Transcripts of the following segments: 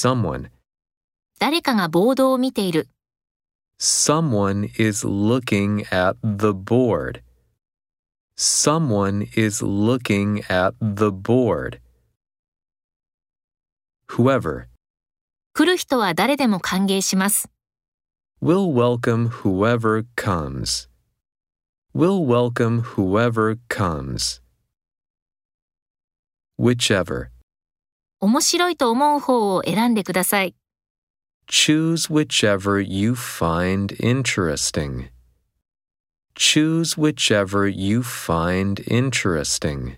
someone. 誰かがボードを見ている。 Someone is looking at the board. Someone is looking at the board. Whoever 来る人は誰でも歓迎します。 will welcome whoever comes. Will welcome whoever comes. Whichever. 面白いと思う方を選んでください。Choose whichever you find interesting. Choose whichever you find interesting.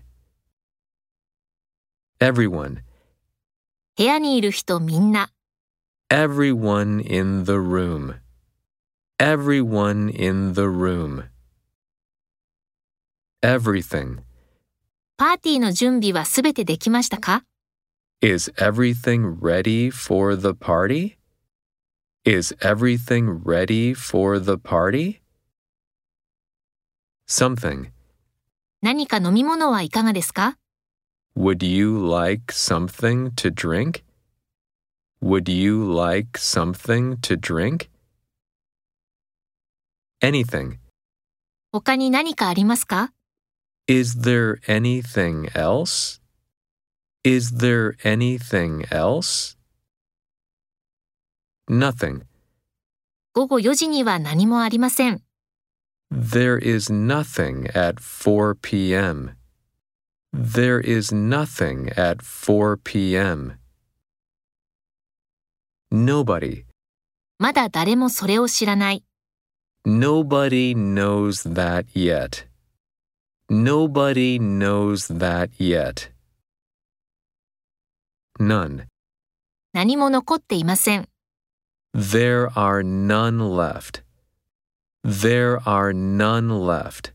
Everyone. 部屋にいる人みんな。Everyone in the room. Everyone in the room. Everything. パーティーの準備はすべてできましたか Is everything ready for the party? Is everything ready for the party? Something. 何か飲み物はいかがですか Would you like something to drink? Would you like something to drink? Anything. 他に何かありますか Is there anything else? Is there anything else? Nothing. 午後4時には何もありません。 There is nothing at 4 p.m. There is nothing at 4 p.m. Nobody. まだ誰もそれを知らない。 Nobody knows that yet. Nobody knows that yet. None. 何も残っていません。 There are none left. There are none left.